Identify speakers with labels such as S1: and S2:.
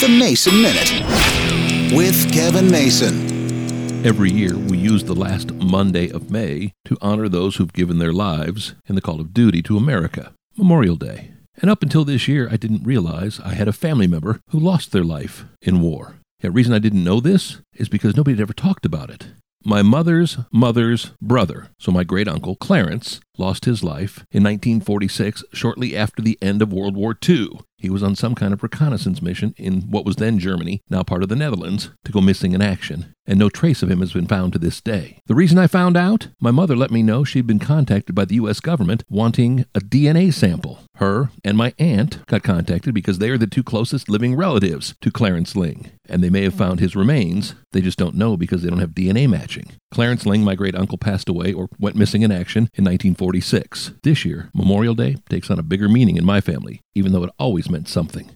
S1: The Mason Minute with Kevin Mason.
S2: Every year, we use the last Monday of May to honor those who've given their lives in the call of duty to America, Memorial Day. And up until this year, I didn't realize I had a family member who lost their life in war. The reason I didn't know this is because nobody had ever talked about it. My mother's mother's brother, so my great uncle Clarence, lost his life in 1946 shortly after the end of World War II. He was on some kind of reconnaissance mission in what was then Germany, now part of the Netherlands, to go missing in action, and no trace of him has been found to this day. The reason I found out? My mother let me know she'd been contacted by the U.S. government wanting a DNA sample. Her and my aunt got contacted because they are the two closest living relatives to Clarence Ling, and they may have found his remains. They just don't know because they don't have DNA matching. Clarence Ling, my great uncle, passed away or went missing in action in 1946. This year, Memorial Day takes on a bigger meaning in my family, even though it always meant something.